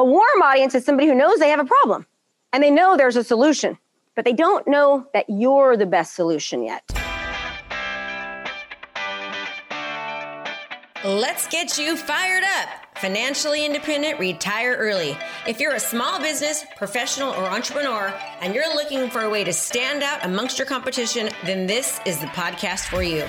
A warm audience is somebody who knows they have a problem and they know there's a solution, but they don't know that you're the best solution yet. Let's get you fired up. Financially independent, retire early. If you're a small business, professional, or entrepreneur, and you're looking for a way to stand out amongst your competition, then this is the podcast for you.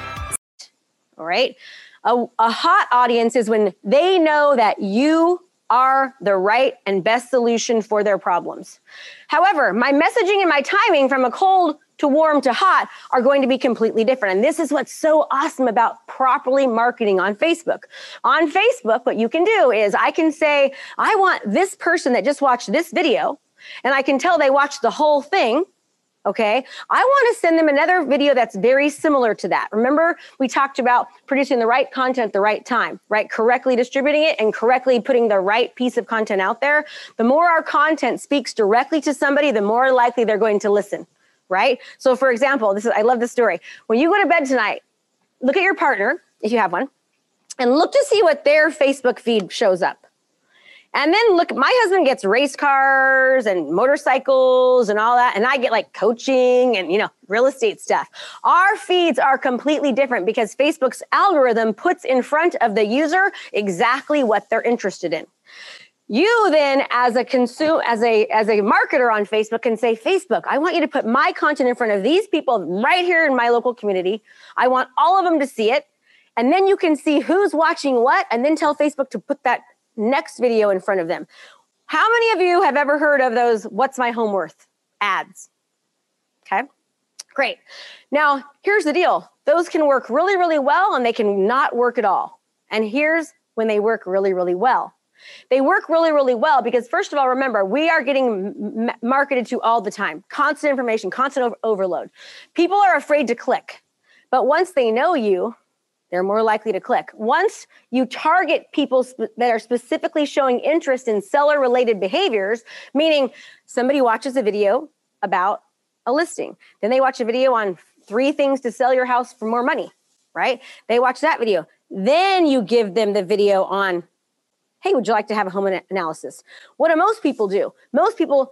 All right. A, a hot audience is when they know that you are the right and best solution for their problems. However, my messaging and my timing from a cold to warm to hot are going to be completely different. And this is what's so awesome about properly marketing on Facebook. On Facebook, what you can do is I can say, I want this person that just watched this video, and I can tell they watched the whole thing. Okay. I want to send them another video that's very similar to that. Remember, we talked about producing the right content at the right time, right? Correctly distributing it and correctly putting the right piece of content out there. The more our content speaks directly to somebody, the more likely they're going to listen right? So, for example, this is I love this story. When you go to bed tonight, look at your partner if you have one, and look to see what their Facebook feed shows up. And then look, my husband gets race cars and motorcycles and all that. And I get like coaching and, you know, real estate stuff. Our feeds are completely different because Facebook's algorithm puts in front of the user exactly what they're interested in. You then, as a consume, as a as a marketer on Facebook, can say, Facebook, I want you to put my content in front of these people right here in my local community. I want all of them to see it, and then you can see who's watching what, and then tell Facebook to put that next video in front of them. How many of you have ever heard of those "What's my home worth" ads? Okay, great. Now here's the deal: those can work really, really well, and they can not work at all. And here's when they work really, really well they work really, really well because, first of all, remember, we are getting m- marketed to all the time constant information, constant over- overload. People are afraid to click, but once they know you, they're more likely to click. Once you target people sp- that are specifically showing interest in seller related behaviors, meaning somebody watches a video about a listing, then they watch a video on three things to sell your house for more money, right? They watch that video. Then you give them the video on hey, would you like to have a home analysis? What do most people do? Most people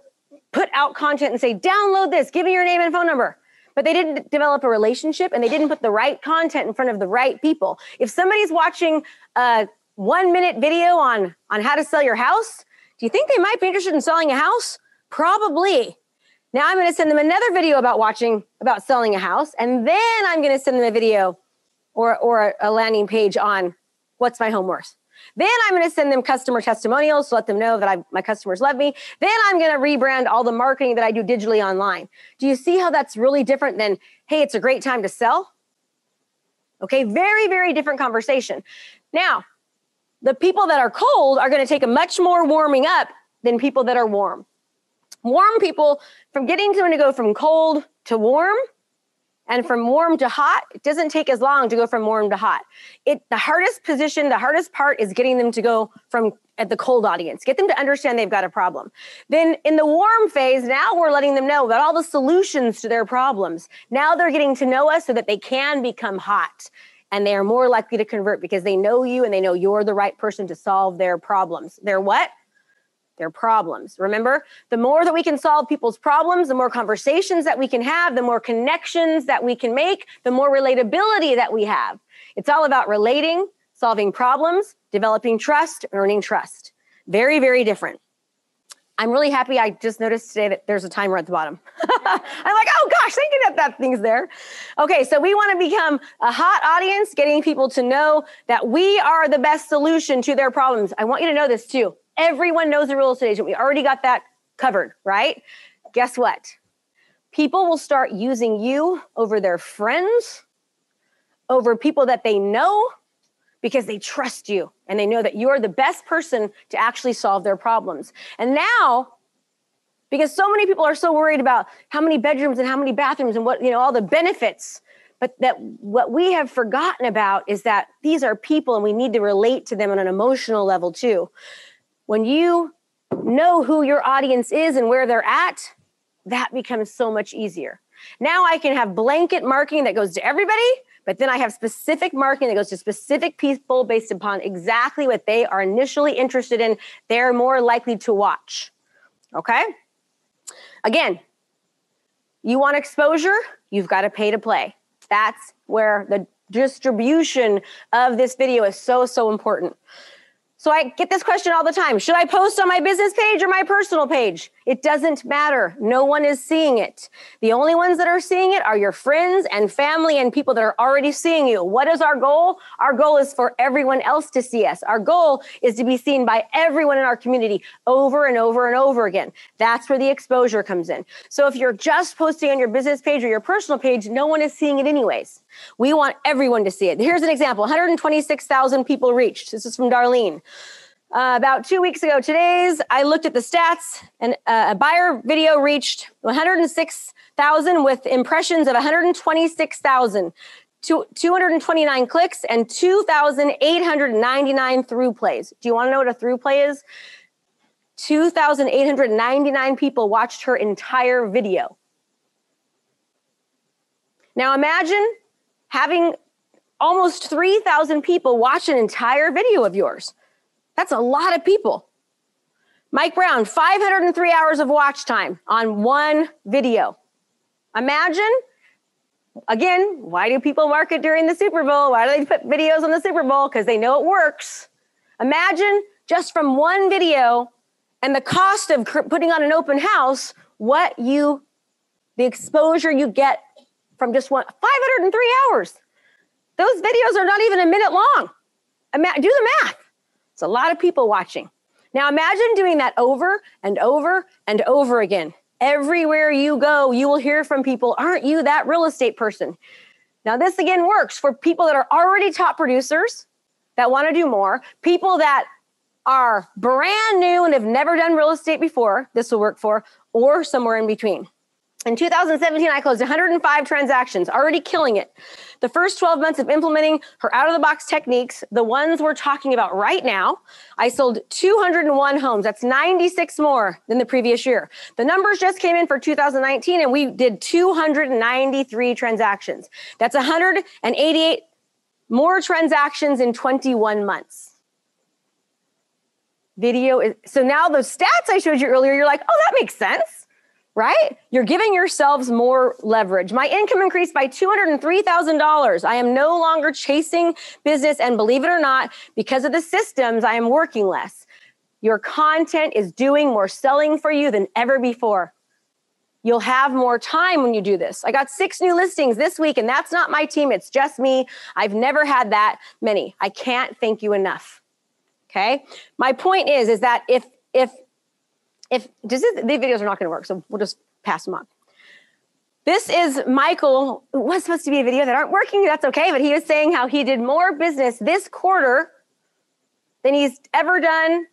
put out content and say, download this, give me your name and phone number. But they didn't develop a relationship and they didn't put the right content in front of the right people. If somebody's watching a one minute video on, on how to sell your house, do you think they might be interested in selling a house? Probably. Now I'm going to send them another video about watching, about selling a house. And then I'm going to send them a video or, or a landing page on what's my home worth. Then I'm going to send them customer testimonials to let them know that I, my customers love me. Then I'm going to rebrand all the marketing that I do digitally online. Do you see how that's really different than, hey, it's a great time to sell? Okay, very, very different conversation. Now, the people that are cold are going to take a much more warming up than people that are warm. Warm people, from getting them to go from cold to warm, and from warm to hot, it doesn't take as long to go from warm to hot. It the hardest position, the hardest part is getting them to go from at the cold audience. Get them to understand they've got a problem. Then in the warm phase, now we're letting them know about all the solutions to their problems. Now they're getting to know us so that they can become hot and they are more likely to convert because they know you and they know you're the right person to solve their problems. Their what? Their problems. Remember, the more that we can solve people's problems, the more conversations that we can have, the more connections that we can make, the more relatability that we have. It's all about relating, solving problems, developing trust, earning trust. Very, very different. I'm really happy. I just noticed today that there's a timer at the bottom. I'm like, oh gosh, thank you that that thing's there. Okay, so we want to become a hot audience, getting people to know that we are the best solution to their problems. I want you to know this too. Everyone knows a real estate agent. We already got that covered, right? Guess what? People will start using you over their friends, over people that they know, because they trust you and they know that you're the best person to actually solve their problems. And now because so many people are so worried about how many bedrooms and how many bathrooms and what, you know, all the benefits. But that what we have forgotten about is that these are people and we need to relate to them on an emotional level too. When you know who your audience is and where they're at, that becomes so much easier. Now I can have blanket marketing that goes to everybody, but then I have specific marketing that goes to specific people based upon exactly what they are initially interested in. They're more likely to watch. Okay? Again, you want exposure, you've got to pay to play. That's where the distribution of this video is so, so important. So I get this question all the time. Should I post on my business page or my personal page? It doesn't matter. No one is seeing it. The only ones that are seeing it are your friends and family and people that are already seeing you. What is our goal? Our goal is for everyone else to see us. Our goal is to be seen by everyone in our community over and over and over again. That's where the exposure comes in. So if you're just posting on your business page or your personal page, no one is seeing it anyways. We want everyone to see it. Here's an example 126,000 people reached. This is from Darlene. Uh, about two weeks ago, today's, I looked at the stats, and uh, a buyer video reached 106,000 with impressions of 126,000, 229 clicks, and 2,899 through plays. Do you want to know what a through play is? 2,899 people watched her entire video. Now imagine having almost 3,000 people watch an entire video of yours. That's a lot of people. Mike Brown, 503 hours of watch time on one video. Imagine, again, why do people market during the Super Bowl? Why do they put videos on the Super Bowl? Because they know it works. Imagine just from one video and the cost of putting on an open house, what you, the exposure you get from just one 503 hours. Those videos are not even a minute long. Do the math. It's a lot of people watching. Now imagine doing that over and over and over again. Everywhere you go, you will hear from people, aren't you that real estate person? Now, this again works for people that are already top producers that want to do more, people that are brand new and have never done real estate before, this will work for, or somewhere in between. In 2017, I closed 105 transactions, already killing it. The first 12 months of implementing her out of the box techniques, the ones we're talking about right now, I sold 201 homes. That's 96 more than the previous year. The numbers just came in for 2019 and we did 293 transactions. That's 188 more transactions in 21 months. Video is so now the stats I showed you earlier, you're like, oh, that makes sense right? You're giving yourselves more leverage. My income increased by $203,000. I am no longer chasing business. And believe it or not, because of the systems, I am working less. Your content is doing more selling for you than ever before. You'll have more time when you do this. I got six new listings this week, and that's not my team. It's just me. I've never had that many. I can't thank you enough. Okay. My point is, is that if, if if is, these videos are not going to work, so we'll just pass them on. This is Michael. It was supposed to be a video that aren't working. That's okay. But he was saying how he did more business this quarter than he's ever done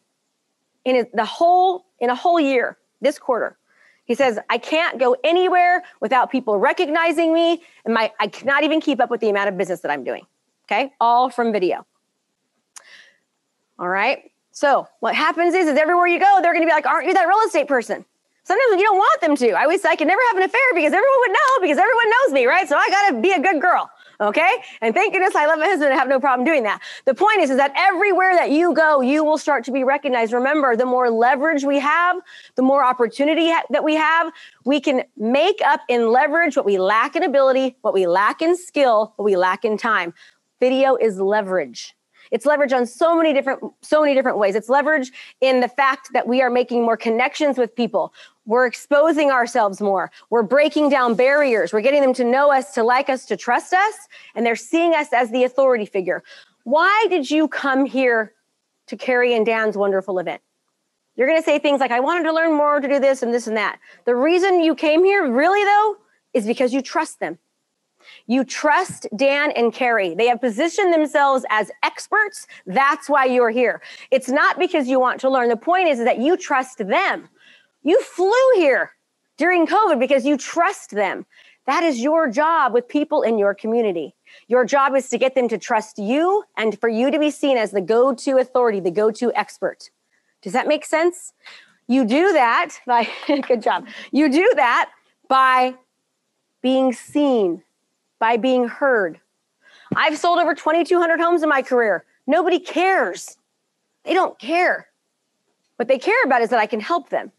in the whole in a whole year. This quarter, he says, I can't go anywhere without people recognizing me, and my I cannot even keep up with the amount of business that I'm doing. Okay, all from video. All right. So what happens is, is everywhere you go, they're going to be like, "Aren't you that real estate person?" Sometimes you don't want them to. I always say I can never have an affair because everyone would know because everyone knows me, right? So I got to be a good girl. Okay. And thank goodness I love my husband and have no problem doing that. The point is, is that everywhere that you go, you will start to be recognized. Remember, the more leverage we have, the more opportunity ha- that we have, we can make up in leverage what we lack in ability, what we lack in skill, what we lack in time. Video is leverage. It's leverage on so many different so many different ways. It's leverage in the fact that we are making more connections with people. We're exposing ourselves more. We're breaking down barriers. We're getting them to know us, to like us, to trust us, and they're seeing us as the authority figure. Why did you come here to Carrie and Dan's wonderful event? You're going to say things like, I wanted to learn more to do this and this and that. The reason you came here, really, though, is because you trust them. You trust Dan and Carrie. They have positioned themselves as experts. That's why you're here. It's not because you want to learn. The point is, that you trust them. You flew here during COVID because you trust them. That is your job with people in your community. Your job is to get them to trust you and for you to be seen as the go to authority, the go to expert. Does that make sense? You do that by, good job. You do that by being seen, by being heard. I've sold over 2,200 homes in my career. Nobody cares. They don't care. What they care about is that I can help them.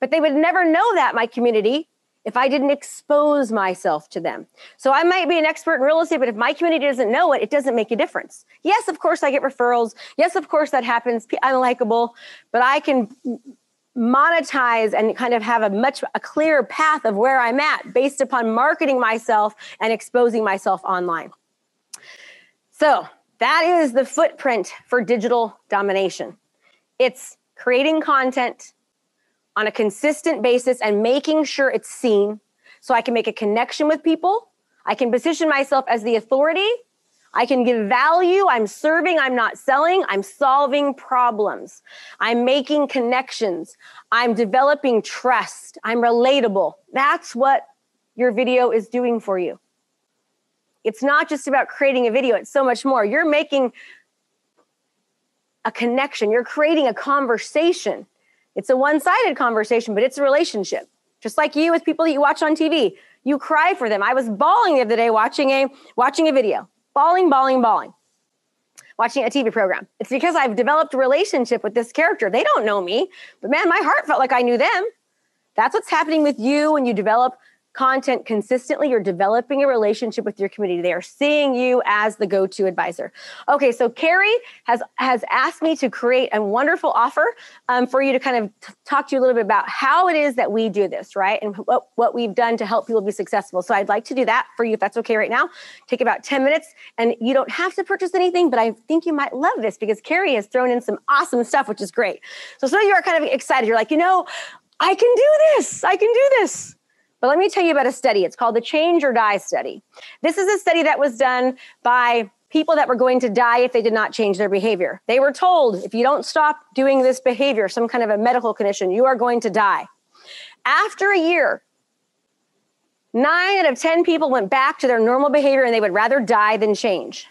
But they would never know that, my community, if I didn't expose myself to them. So I might be an expert in real estate, but if my community doesn't know it, it doesn't make a difference. Yes, of course, I get referrals. Yes, of course, that happens. I'm likable, but I can monetize and kind of have a much a clearer path of where I'm at based upon marketing myself and exposing myself online. So that is the footprint for digital domination. It's creating content on a consistent basis and making sure it's seen so I can make a connection with people. I can position myself as the authority. I can give value. I'm serving. I'm not selling. I'm solving problems. I'm making connections. I'm developing trust. I'm relatable. That's what your video is doing for you. It's not just about creating a video, it's so much more. You're making a connection, you're creating a conversation. It's a one sided conversation, but it's a relationship. Just like you with people that you watch on TV, you cry for them. I was bawling the other day watching a watching a video, bawling, bawling, bawling, watching a TV program. It's because I've developed a relationship with this character. They don't know me, but man, my heart felt like I knew them. That's what's happening with you when you develop content consistently, you're developing a relationship with your community. They are seeing you as the go-to advisor. Okay, so Carrie has has asked me to create a wonderful offer um, for you to kind of t- talk to you a little bit about how it is that we do this, right, and what what we've done to help people be successful. So I'd like to do that for you if that's okay right now. Take about ten minutes, and you don't have to purchase anything, but I think you might love this because Carrie has thrown in some awesome stuff, which is great. So some of you are kind of excited. You're like, you know, I can do this. I can do this. But let me tell you about a study. It's called the Change or Die study. This is a study that was done by people that were going to die if they did not change their behavior. They were told if you don't stop doing this behavior, some kind of a medical condition, you are going to die. After a year, nine out of 10 people went back to their normal behavior and they would rather die than change.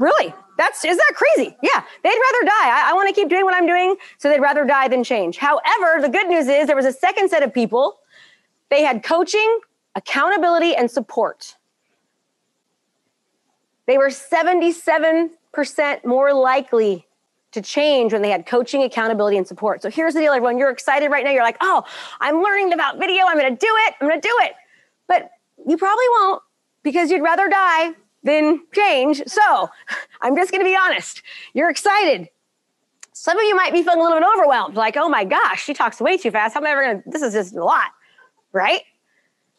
Really? That's is that crazy? Yeah, they'd rather die. I, I want to keep doing what I'm doing, so they'd rather die than change. However, the good news is there was a second set of people they had coaching, accountability, and support. They were 77% more likely to change when they had coaching, accountability, and support. So here's the deal, everyone. You're excited right now. You're like, oh, I'm learning about video. I'm going to do it. I'm going to do it. But you probably won't because you'd rather die than change. So I'm just going to be honest. You're excited. Some of you might be feeling a little bit overwhelmed, like, oh my gosh, she talks way too fast. How am I ever going to? This is just a lot right?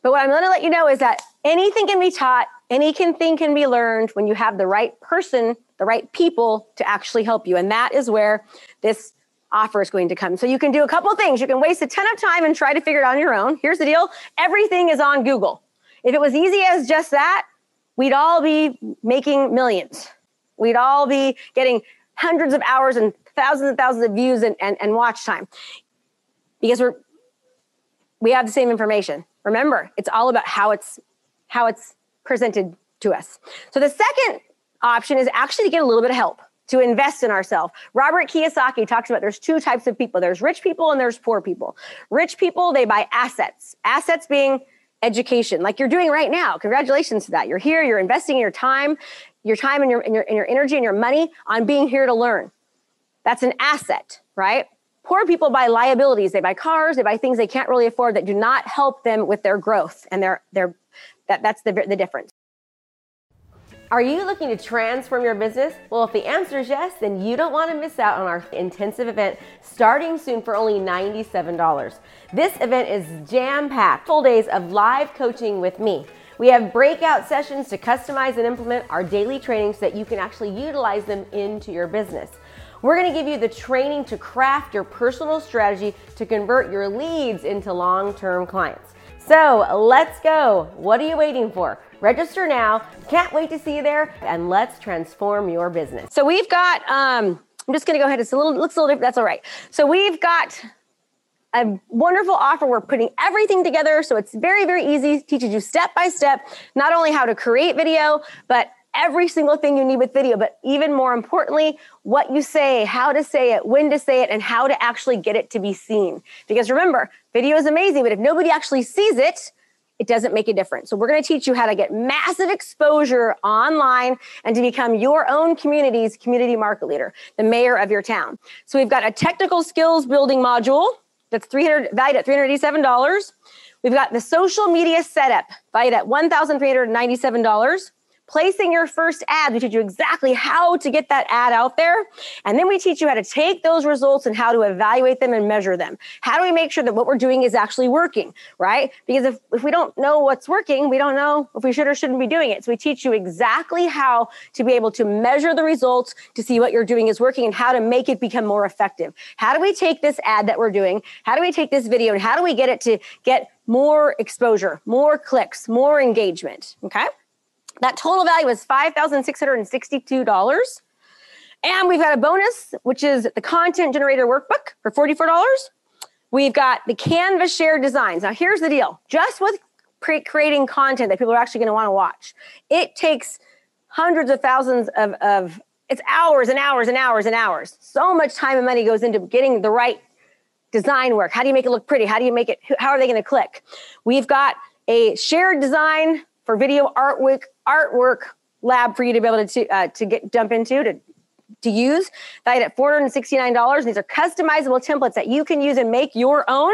But what I'm going to let you know is that anything can be taught, anything can be learned when you have the right person, the right people to actually help you. And that is where this offer is going to come. So you can do a couple things. You can waste a ton of time and try to figure it out on your own. Here's the deal everything is on Google. If it was easy as just that, we'd all be making millions. We'd all be getting hundreds of hours and thousands and thousands of views and, and, and watch time because we're we have the same information. Remember, it's all about how it's how it's presented to us. So the second option is actually to get a little bit of help to invest in ourselves. Robert Kiyosaki talks about there's two types of people. There's rich people and there's poor people. Rich people, they buy assets. Assets being education, like you're doing right now. Congratulations to that. You're here, you're investing your time, your time and your, and your, and your energy and your money on being here to learn. That's an asset, right? Poor people buy liabilities. They buy cars. They buy things they can't really afford that do not help them with their growth and their their that that's the the difference. Are you looking to transform your business? Well, if the answer is yes, then you don't want to miss out on our intensive event starting soon for only $97. This event is jam packed, full days of live coaching with me. We have breakout sessions to customize and implement our daily trainings so that you can actually utilize them into your business. We're to give you the training to craft your personal strategy to convert your leads into long term clients. So let's go. What are you waiting for? Register now. Can't wait to see you there and let's transform your business. So we've got, um, I'm just to go ahead. It's a little, looks a little different. That's all right. So we've got a wonderful offer. We're putting everything together. So it's very, very easy, teaches you step by step, not only how to create video, but every single thing you need with video, but even more importantly, what you say, how to say it, when to say it, and how to actually get it to be seen. Because remember, video is amazing, but if nobody actually sees it, it doesn't make a difference. So we're going to teach you how to get massive exposure online and to become your own community's community market leader, the mayor of your town. So we've got a technical skills building module that's 300 valued at $387. We've got the social media setup valued at $1,397 placing your first ad. We teach you exactly how to get that ad out there. And then we teach you how to take those results and how to evaluate them and measure them. How do we make sure that what we're doing is actually working, right? Because if, if we don't know what's working, we don't know if we should or shouldn't be doing it. So we teach you exactly how to be able to measure the results to see what you're doing is working and how to make it become more effective. How do we take this ad that we're doing? How do we take this video and how do we get it to get more exposure, more clicks, more engagement? Okay. That total value is $5,662. And we've got a bonus, which is the content generator workbook for $44. We've got the Canva shared designs. Now, here's the deal just with pre- creating content that people are actually going to want to watch, it takes hundreds of thousands of, of, it's hours and hours and hours and hours. So much time and money goes into getting the right design work. How do you make it look pretty? How do you make it, how are they going to click? We've got a shared design for video artwork artwork lab for you to be able to uh, to get dump into to to use. Valued at $469 these are customizable templates that you can use and make your own.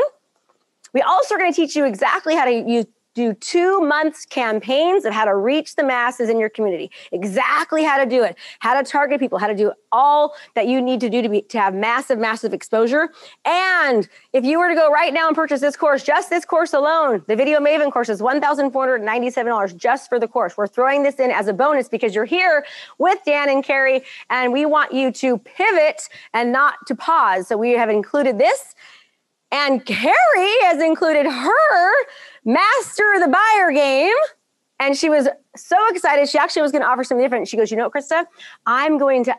We also are going to teach you exactly how to use do two months campaigns of how to reach the masses in your community. Exactly how to do it. How to target people. How to do all that you need to do to be to have massive massive exposure. And if you were to go right now and purchase this course just this course alone the video maven course is $1497 just for the course. We're throwing this in as a bonus because you're here with dan and carrie and we want you to pivot and not to pause. So we have included this and Carrie has included her master the buyer game. And she was so excited. She actually was going to offer something different. She goes, You know what, Krista? I'm going to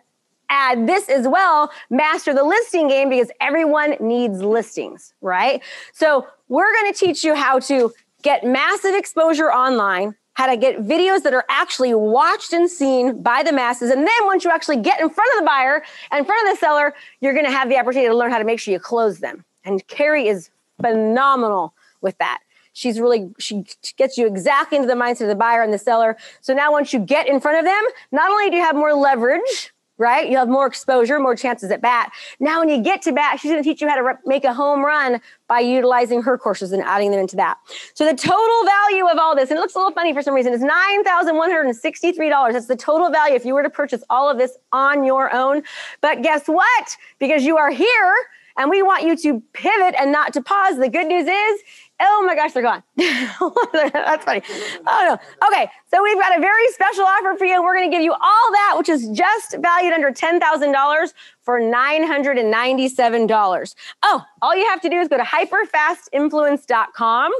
add this as well master the listing game because everyone needs listings, right? So we're going to teach you how to get massive exposure online. How to get videos that are actually watched and seen by the masses. And then once you actually get in front of the buyer in front of the seller, you're going to have the opportunity to learn how to make sure you close them. And Carrie is phenomenal with that. She's really, she gets you exactly into the mindset of the buyer and the seller. So now once you get in front of them, not only do you have more leverage, right? You have more exposure, more chances at bat. Now, when you get to bat, she's going to teach you how to make a home run by utilizing her courses and adding them into that. So the total value of all this, and it looks a little funny for some reason, is $9,163. That's the total value if you were to purchase all of this on your own. But guess what? Because you are here and we want you to pivot and not to pause. The good news is Oh my gosh, they're gone. That's funny. Oh no. Okay, so we've got a very special offer for you. and We're going to give you all that, which is just valued under $10,000 for $997. Oh, all you have to do is go to hyperfastinfluence.com.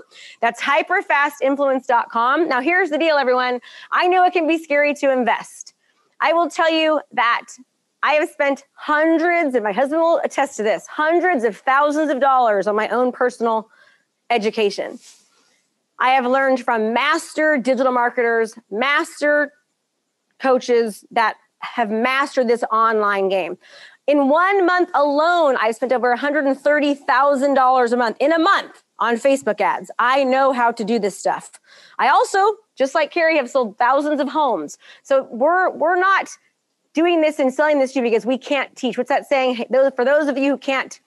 That's hyperfastinfluence.com. Now, here's the deal, everyone. I know it can be scary to invest. I will tell you that I have spent hundreds, and my husband will attest to this, hundreds of thousands of dollars on my own personal education. I have learned from master digital marketers, master coaches that have mastered this online game. In one month alone, I spent over $130,000 a month in a month on Facebook ads. I know how to do this stuff. I also, just like Carrie, have sold thousands of homes. So we're we're not doing this and selling this to you because we can't teach. What's that saying? For those of you who can't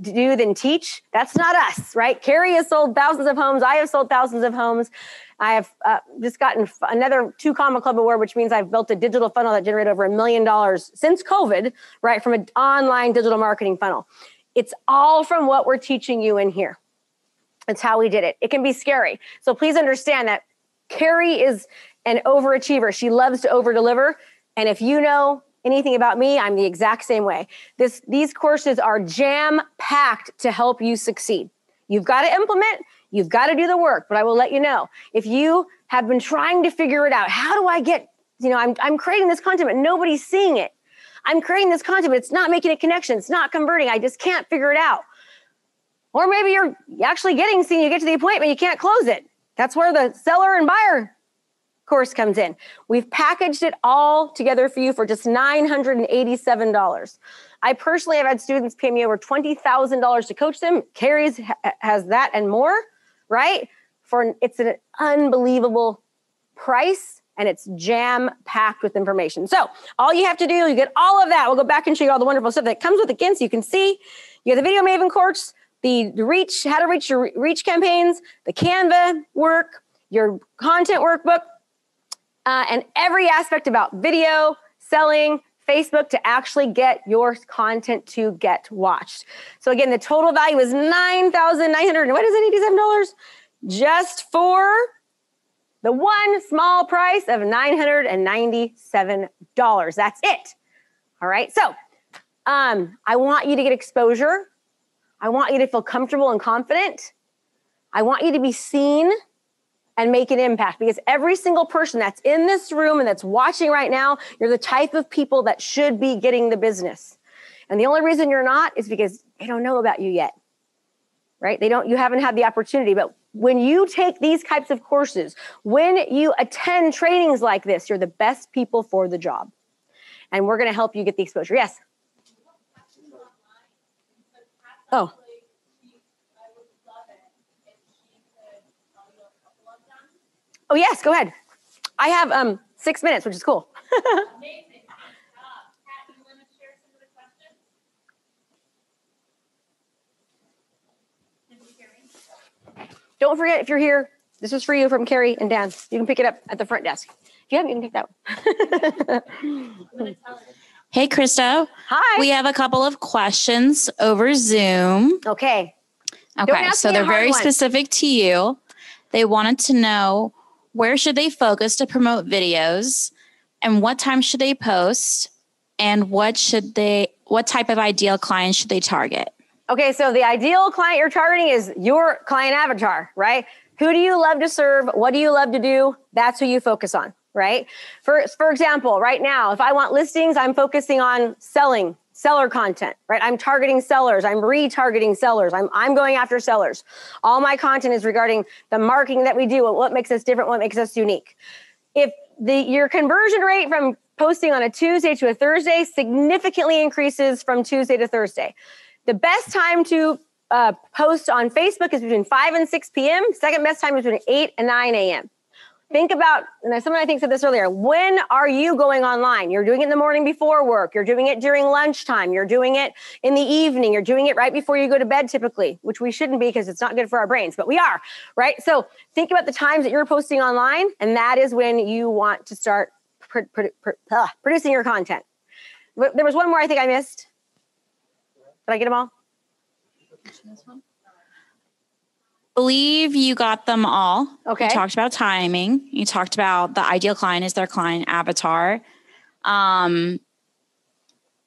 do than teach. That's not us, right? Carrie has sold thousands of homes. I have sold thousands of homes. I have uh, just gotten another two comma club award, which means I've built a digital funnel that generated over a million dollars since COVID, right? From an online digital marketing funnel. It's all from what we're teaching you in here. It's how we did it. It can be scary. So please understand that Carrie is an overachiever. She loves to over deliver. And if you know anything about me, I'm the exact same way. This, these courses are jam packed to help you succeed. You've got to implement, you've got to do the work, but I will let you know if you have been trying to figure it out, how do I get, you know, I'm, I'm creating this content, but nobody's seeing it. I'm creating this content, but it's not making a connection, it's not converting. I just can't figure it out. Or maybe you're actually getting seen, you get to the appointment, you can't close it. That's where the seller and buyer course comes in. We've packaged it all together for you for just $987. I personally have had students pay me over $20,000 to coach them. Carrie's ha- has that and more, right? For it's an unbelievable price and it's jam packed with information. So, all you have to do, you get all of that. We'll go back and show you all the wonderful stuff that comes with it again so you can see. You have the Video Maven course, the reach, how to reach your reach campaigns, the Canva work, your content workbook, uh, and every aspect about video, selling, Facebook to actually get your content to get watched. So again, the total value is nine thousand nine hundred. What is it? Eighty-seven dollars, just for the one small price of nine hundred and ninety-seven dollars. That's it. All right. So um, I want you to get exposure. I want you to feel comfortable and confident. I want you to be seen and make an impact because every single person that's in this room and that's watching right now, you're the type of people that should be getting the business. And the only reason you're not is because they don't know about you yet. Right? They don't you haven't had the opportunity, but when you take these types of courses, when you attend trainings like this, you're the best people for the job. And we're going to help you get the exposure. Yes. Oh. Oh yes, go ahead. I have um six minutes, which is cool. Amazing. Don't forget if you're here, this is for you from Carrie and Dan. You can pick it up at the front desk. If you haven't, you can take that one. hey, Krista. Hi. We have a couple of questions over Zoom. Okay. Okay. So they're very one. specific to you. They wanted to know where should they focus to promote videos? And what time should they post? And what should they what type of ideal client should they target? Okay so the ideal client you're targeting is your client avatar right? Who do you love to serve? What do you love to do? That's who you focus on right? For for example right now if i want listings i'm focusing on selling seller content, right? I'm targeting sellers. I'm retargeting sellers. I'm, I'm going after sellers. All my content is regarding the marketing that we do and what makes us different, what makes us unique. If the your conversion rate from posting on a Tuesday to a Thursday significantly increases from Tuesday to Thursday. The best time to uh, post on Facebook is between 5 and 6 p.m. Second best time is between 8 and 9 a.m think about, and someone I think said this earlier, when are you going online? You're doing it in the morning before work, you're doing it during lunchtime, you're doing it in the evening, you're doing it right before you go to bed typically, which we shouldn't be because it's not good for our brains, but we are, right? So think about the times that you're posting online, and that is when you want to start pr- pr- pr- producing your content. There was one more I think I missed. Did I get them all? Believe you got them all. Okay. You talked about timing. You talked about the ideal client is their client avatar. Um,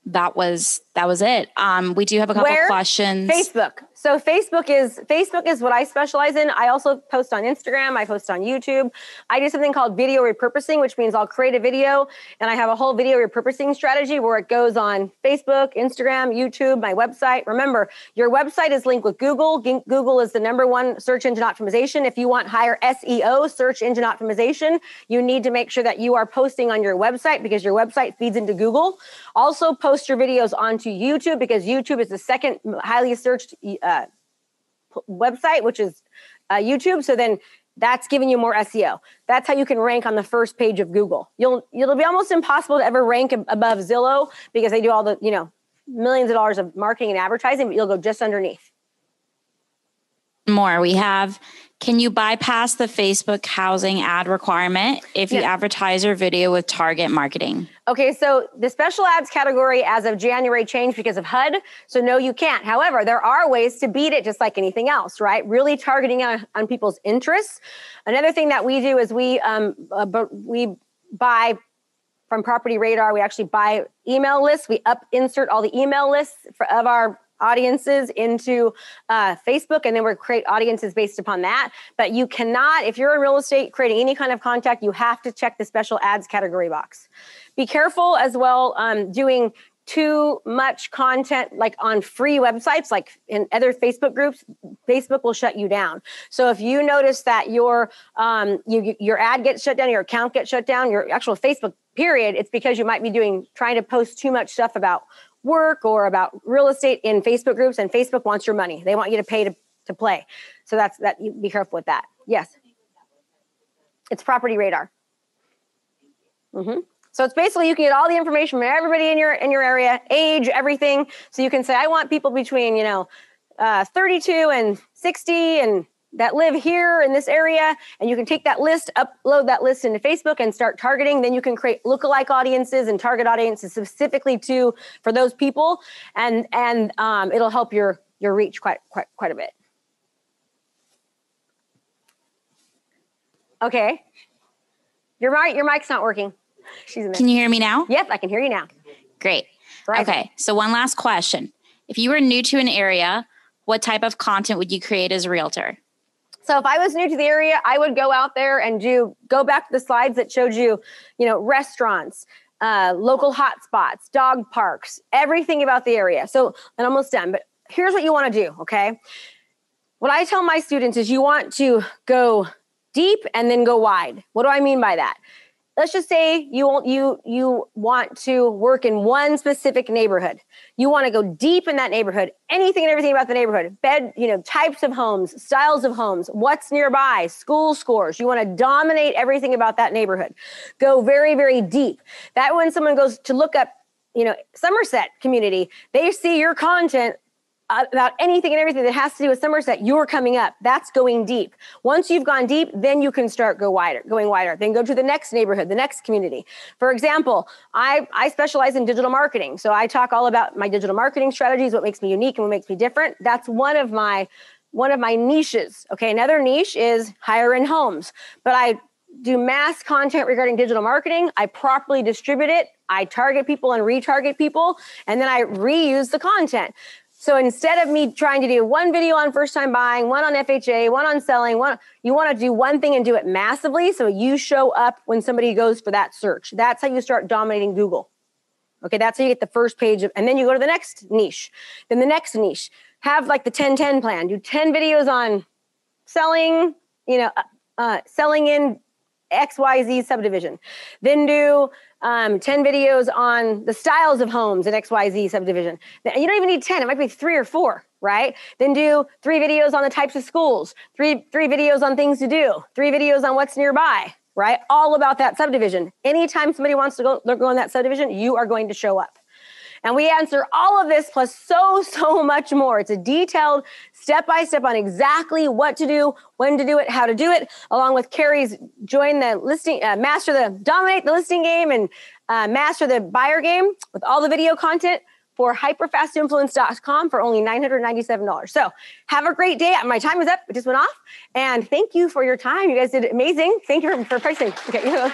that was that was it. Um, we do have a couple Where? questions. Facebook. So Facebook is Facebook is what I specialize in. I also post on Instagram, I post on YouTube. I do something called video repurposing, which means I'll create a video and I have a whole video repurposing strategy where it goes on Facebook, Instagram, YouTube, my website. Remember, your website is linked with Google. Google is the number one search engine optimization. If you want higher SEO, search engine optimization, you need to make sure that you are posting on your website because your website feeds into Google. Also post your videos onto YouTube because YouTube is the second highly searched uh, website, which is uh, YouTube. So then that's giving you more SEO. That's how you can rank on the first page of Google. You'll it'll be almost impossible to ever rank above Zillow because they do all the you know millions of dollars of marketing and advertising, but you'll go just underneath. More. We have can you bypass the Facebook housing ad requirement if you yeah. advertise your video with target marketing? Okay, so the special ads category as of January changed because of HUD. So, no, you can't. However, there are ways to beat it just like anything else, right? Really targeting on, on people's interests. Another thing that we do is we, um, uh, we buy from Property Radar, we actually buy email lists. We up insert all the email lists for, of our audiences into uh, Facebook, and then we create audiences based upon that. But you cannot, if you're in real estate creating any kind of contact, you have to check the special ads category box. Be careful as well um, doing too much content like on free websites like in other facebook groups facebook will shut you down so if you notice that your um, you, your ad gets shut down your account gets shut down your actual facebook period it's because you might be doing trying to post too much stuff about work or about real estate in facebook groups and facebook wants your money. They want you to pay to, to play. So that's that you be careful with that. Yes. It's property radar. Mm-hmm. So it's basically you can get all the information from everybody in your in your area, age, everything. So you can say, I want people between you know uh, 32 and 60 and that live here in this area and you can take that list upload that list into facebook and start targeting then you can create lookalike audiences and target audiences specifically to for those people and and um, it'll help your your reach quite quite quite a bit okay your mic your mic's not working She's Can you hear me now? Yep, I can hear you now. Great. Right. Okay, so one last question. If you were new to an area, what type of content would you create as a realtor? So if I was new to the area, I would go out there and do go back to the slides that showed you, you know, restaurants, uh, local hotspots, dog parks, everything about the area. So I'm almost done, but here's what you want to do. Okay, what I tell my students is you want to go deep and then go wide. What do I mean by that? Let's just say you you you want to work in one specific neighborhood. You want to go deep in that neighborhood. Anything and everything about the neighborhood. Bed you know types of homes styles of homes what's nearby school scores. You want to dominate everything about that neighborhood. Go very very deep. That when someone goes to look up you know somerset community they see your content Uh, about anything and everything that has to do with Somerset, you're coming up. That's going deep. Once you've gone deep, then you can start go wider, going wider. Then go to the next neighborhood, the next community. For example, I, I specialize in digital marketing. So I talk all about my digital marketing strategies, what makes me unique and what makes me different. That's one of my one of my niches. Okay, another niche is higher end homes. But I do mass content regarding digital marketing. I properly distribute it. I target people and retarget people, and then I reuse the content. So instead of me trying to do one video on first time buying, one on FHA, one on selling, one you want to do one thing and do it massively so you show up when somebody goes for that search. That's how you start dominating Google. Okay, that's how you get the first page of, and then you go to the next niche. Then the next niche. Have like the 10-10 plan. Do 10 videos on selling, you know, uh, uh, selling in XYZ subdivision. Then do um, 10 videos on the styles of homes in XYZ subdivision. You don't even need 10, it might be three or four, right? Then do three videos on the types of schools, three, three videos on things to do, three videos on what's nearby, right? All about that subdivision. Anytime somebody wants to go, go in that subdivision, you are going to show up. And we answer all of this plus so, so much more. It's a detailed step by step on exactly what to do, when to do it, how to do it, along with Carrie's join the listing, uh, master the, dominate the listing game and uh, master the buyer game with all the video content for hyperfastinfluence.com for only $997. So have a great day. My time is up. It just went off. And thank you for your time. You guys did amazing. Thank you for, for pricing. Okay.